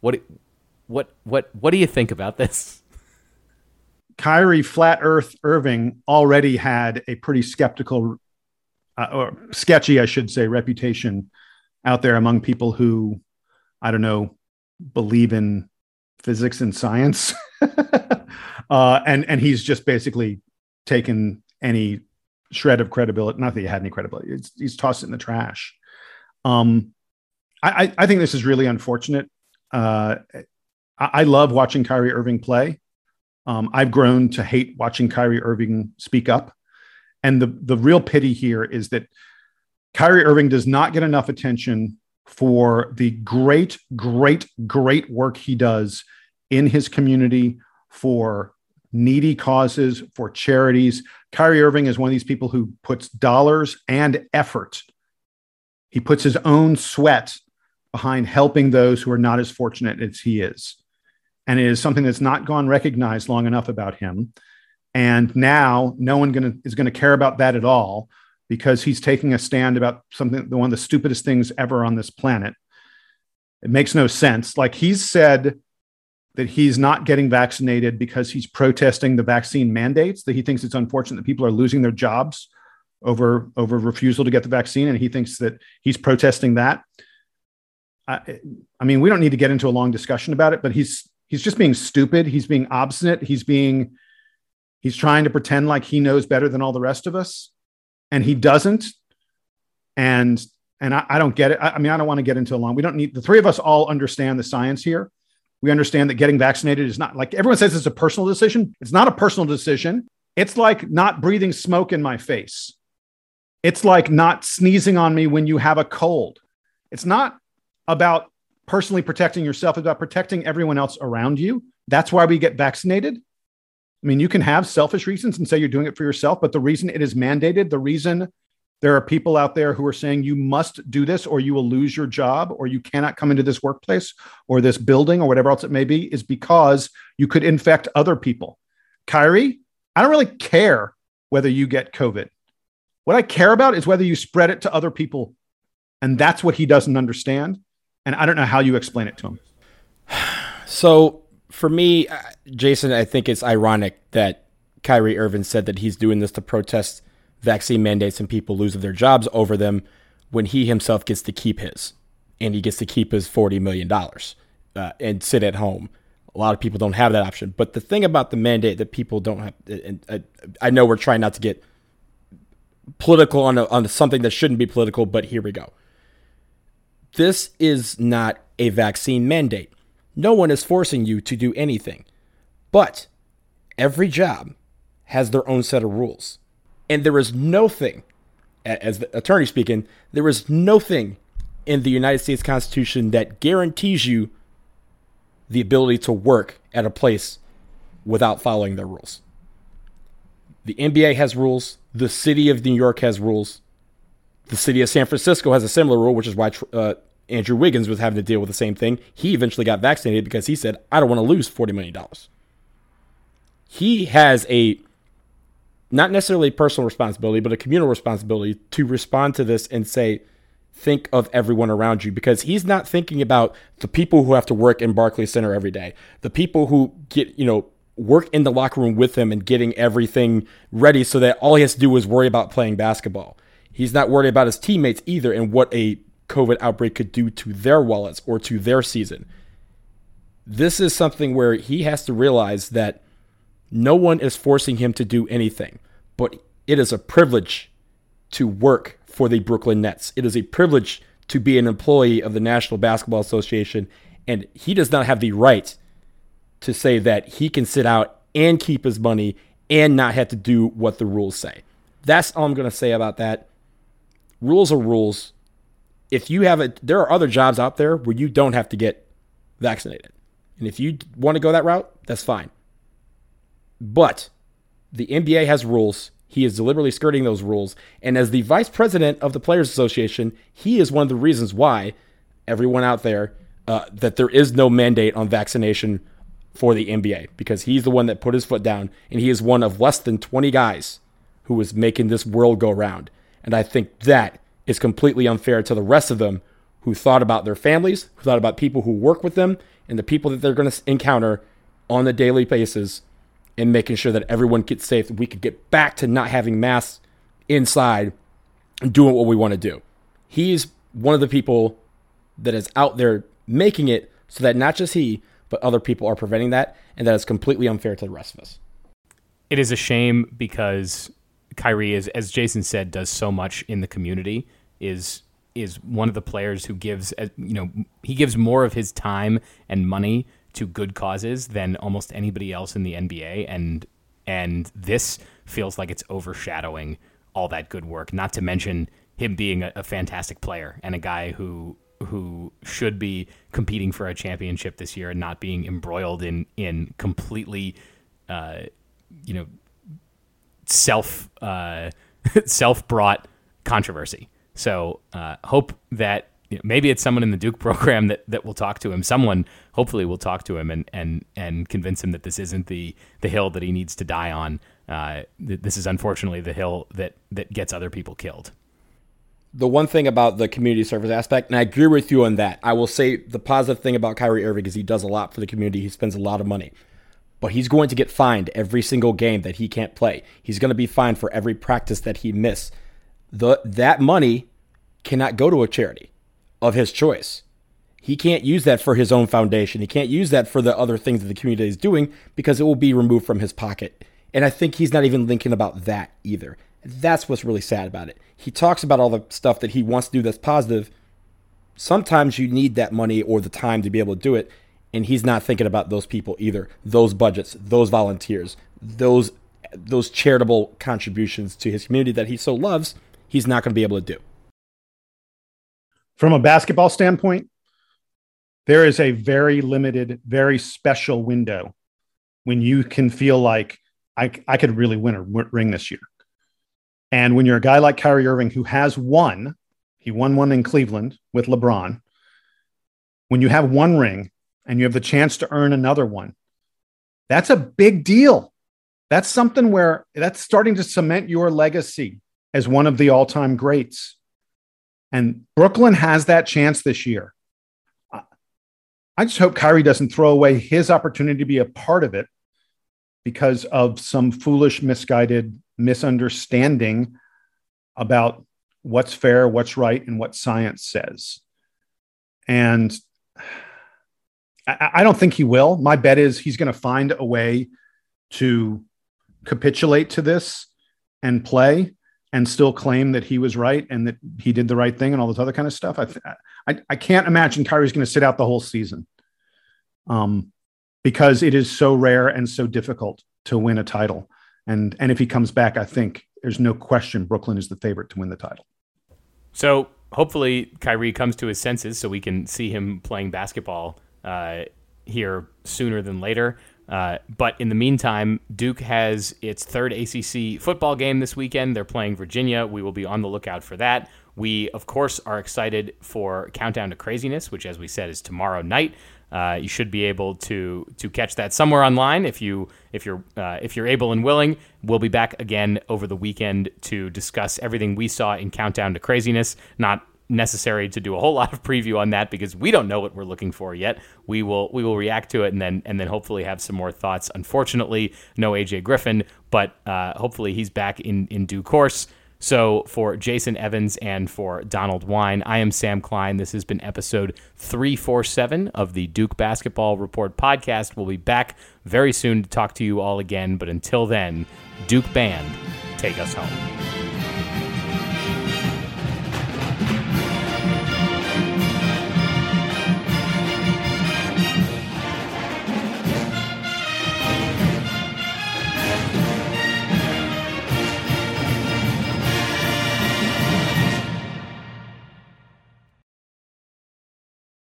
What what what what do you think about this? Kyrie Flat Earth Irving already had a pretty skeptical uh, or sketchy, I should say, reputation out there among people who, I don't know, believe in physics and science. uh, and and he's just basically taken any shred of credibility. Not that he had any credibility. It's, he's tossed it in the trash. Um, I, I think this is really unfortunate. Uh, I, I love watching Kyrie Irving play. Um, I've grown to hate watching Kyrie Irving speak up. And the, the real pity here is that Kyrie Irving does not get enough attention for the great, great, great work he does in his community for needy causes, for charities. Kyrie Irving is one of these people who puts dollars and effort. He puts his own sweat behind helping those who are not as fortunate as he is. And it is something that's not gone recognized long enough about him. And now no one gonna, is going to care about that at all because he's taking a stand about something, one of the stupidest things ever on this planet. It makes no sense. Like he's said that he's not getting vaccinated because he's protesting the vaccine mandates, that he thinks it's unfortunate that people are losing their jobs over, over refusal to get the vaccine. And he thinks that he's protesting that. I, I mean, we don't need to get into a long discussion about it, but he's he's just being stupid. He's being obstinate. He's being He's trying to pretend like he knows better than all the rest of us, and he doesn't. And and I, I don't get it. I, I mean, I don't want to get into a long. We don't need the three of us all understand the science here. We understand that getting vaccinated is not like everyone says it's a personal decision. It's not a personal decision. It's like not breathing smoke in my face. It's like not sneezing on me when you have a cold. It's not about personally protecting yourself, it's about protecting everyone else around you. That's why we get vaccinated. I mean, you can have selfish reasons and say you're doing it for yourself, but the reason it is mandated, the reason there are people out there who are saying you must do this or you will lose your job or you cannot come into this workplace or this building or whatever else it may be is because you could infect other people. Kyrie, I don't really care whether you get COVID. What I care about is whether you spread it to other people. And that's what he doesn't understand. And I don't know how you explain it to him. So for me, uh, Jason, I think it's ironic that Kyrie Irving said that he's doing this to protest vaccine mandates and people losing their jobs over them when he himself gets to keep his and he gets to keep his $40 million uh, and sit at home. A lot of people don't have that option. But the thing about the mandate that people don't have, and I, I know we're trying not to get political on, a, on something that shouldn't be political, but here we go. This is not a vaccine mandate. No one is forcing you to do anything. But every job has their own set of rules. And there is no thing, as the attorney speaking, there is no thing in the United States Constitution that guarantees you the ability to work at a place without following their rules. The NBA has rules. The city of New York has rules. The city of San Francisco has a similar rule, which is why uh, Andrew Wiggins was having to deal with the same thing. He eventually got vaccinated because he said, I don't want to lose $40 million. He has a not necessarily personal responsibility, but a communal responsibility to respond to this and say, think of everyone around you because he's not thinking about the people who have to work in Barclays Center every day, the people who get, you know, work in the locker room with him and getting everything ready so that all he has to do is worry about playing basketball. He's not worried about his teammates either and what a COVID outbreak could do to their wallets or to their season. This is something where he has to realize that no one is forcing him to do anything, but it is a privilege to work for the Brooklyn Nets. It is a privilege to be an employee of the National Basketball Association, and he does not have the right to say that he can sit out and keep his money and not have to do what the rules say. That's all I'm going to say about that. Rules are rules. If you have it, there are other jobs out there where you don't have to get vaccinated. And if you want to go that route, that's fine. But the NBA has rules. He is deliberately skirting those rules. And as the vice president of the Players Association, he is one of the reasons why everyone out there uh, that there is no mandate on vaccination for the NBA because he's the one that put his foot down and he is one of less than 20 guys who is making this world go round. And I think that is completely unfair to the rest of them who thought about their families, who thought about people who work with them, and the people that they're going to encounter on a daily basis and making sure that everyone gets safe. We could get back to not having masks inside and doing what we want to do. He's one of the people that is out there making it so that not just he, but other people are preventing that, and that is completely unfair to the rest of us. It is a shame because Kyrie is, as Jason said, does so much in the community. is is one of the players who gives, you know, he gives more of his time and money to good causes than almost anybody else in the NBA, and and this feels like it's overshadowing all that good work. Not to mention him being a, a fantastic player and a guy who who should be competing for a championship this year and not being embroiled in in completely, uh, you know, self uh, self brought controversy. So uh, hope that you know, maybe it's someone in the Duke program that, that will talk to him. Someone hopefully will talk to him and, and, and convince him that this isn't the, the hill that he needs to die on. Uh, this is unfortunately the hill that, that gets other people killed. The one thing about the community service aspect, and I agree with you on that. I will say the positive thing about Kyrie Irving is he does a lot for the community. He spends a lot of money but he's going to get fined every single game that he can't play. He's going to be fined for every practice that he missed. The that money cannot go to a charity of his choice. He can't use that for his own foundation. He can't use that for the other things that the community is doing because it will be removed from his pocket And I think he's not even thinking about that either. That's what's really sad about it. He talks about all the stuff that he wants to do that's positive. Sometimes you need that money or the time to be able to do it. And he's not thinking about those people either. Those budgets, those volunteers, those those charitable contributions to his community that he so loves, he's not going to be able to do. From a basketball standpoint, there is a very limited, very special window when you can feel like I, I could really win a ring this year. And when you're a guy like Kyrie Irving who has won, he won one in Cleveland with LeBron. When you have one ring and you have the chance to earn another one, that's a big deal. That's something where that's starting to cement your legacy as one of the all time greats. And Brooklyn has that chance this year. I just hope Kyrie doesn't throw away his opportunity to be a part of it because of some foolish, misguided misunderstanding about what's fair, what's right, and what science says. And I, I don't think he will. My bet is he's going to find a way to capitulate to this and play and still claim that he was right and that he did the right thing and all this other kind of stuff. I, th- I, I can't imagine Kyrie's going to sit out the whole season. Um, because it is so rare and so difficult to win a title. And and if he comes back, I think there's no question Brooklyn is the favorite to win the title. So hopefully Kyrie comes to his senses so we can see him playing basketball uh, here sooner than later. Uh, but in the meantime, Duke has its third ACC football game this weekend. They're playing Virginia. We will be on the lookout for that. We, of course, are excited for Countdown to Craziness, which, as we said, is tomorrow night. Uh, you should be able to to catch that somewhere online if you if you're uh, if you're able and willing. We'll be back again over the weekend to discuss everything we saw in Countdown to Craziness. Not necessary to do a whole lot of preview on that because we don't know what we're looking for yet. We will we will react to it and then and then hopefully have some more thoughts. Unfortunately, no AJ Griffin, but uh, hopefully he's back in in due course. So, for Jason Evans and for Donald Wine, I am Sam Klein. This has been episode 347 of the Duke Basketball Report podcast. We'll be back very soon to talk to you all again. But until then, Duke Band, take us home.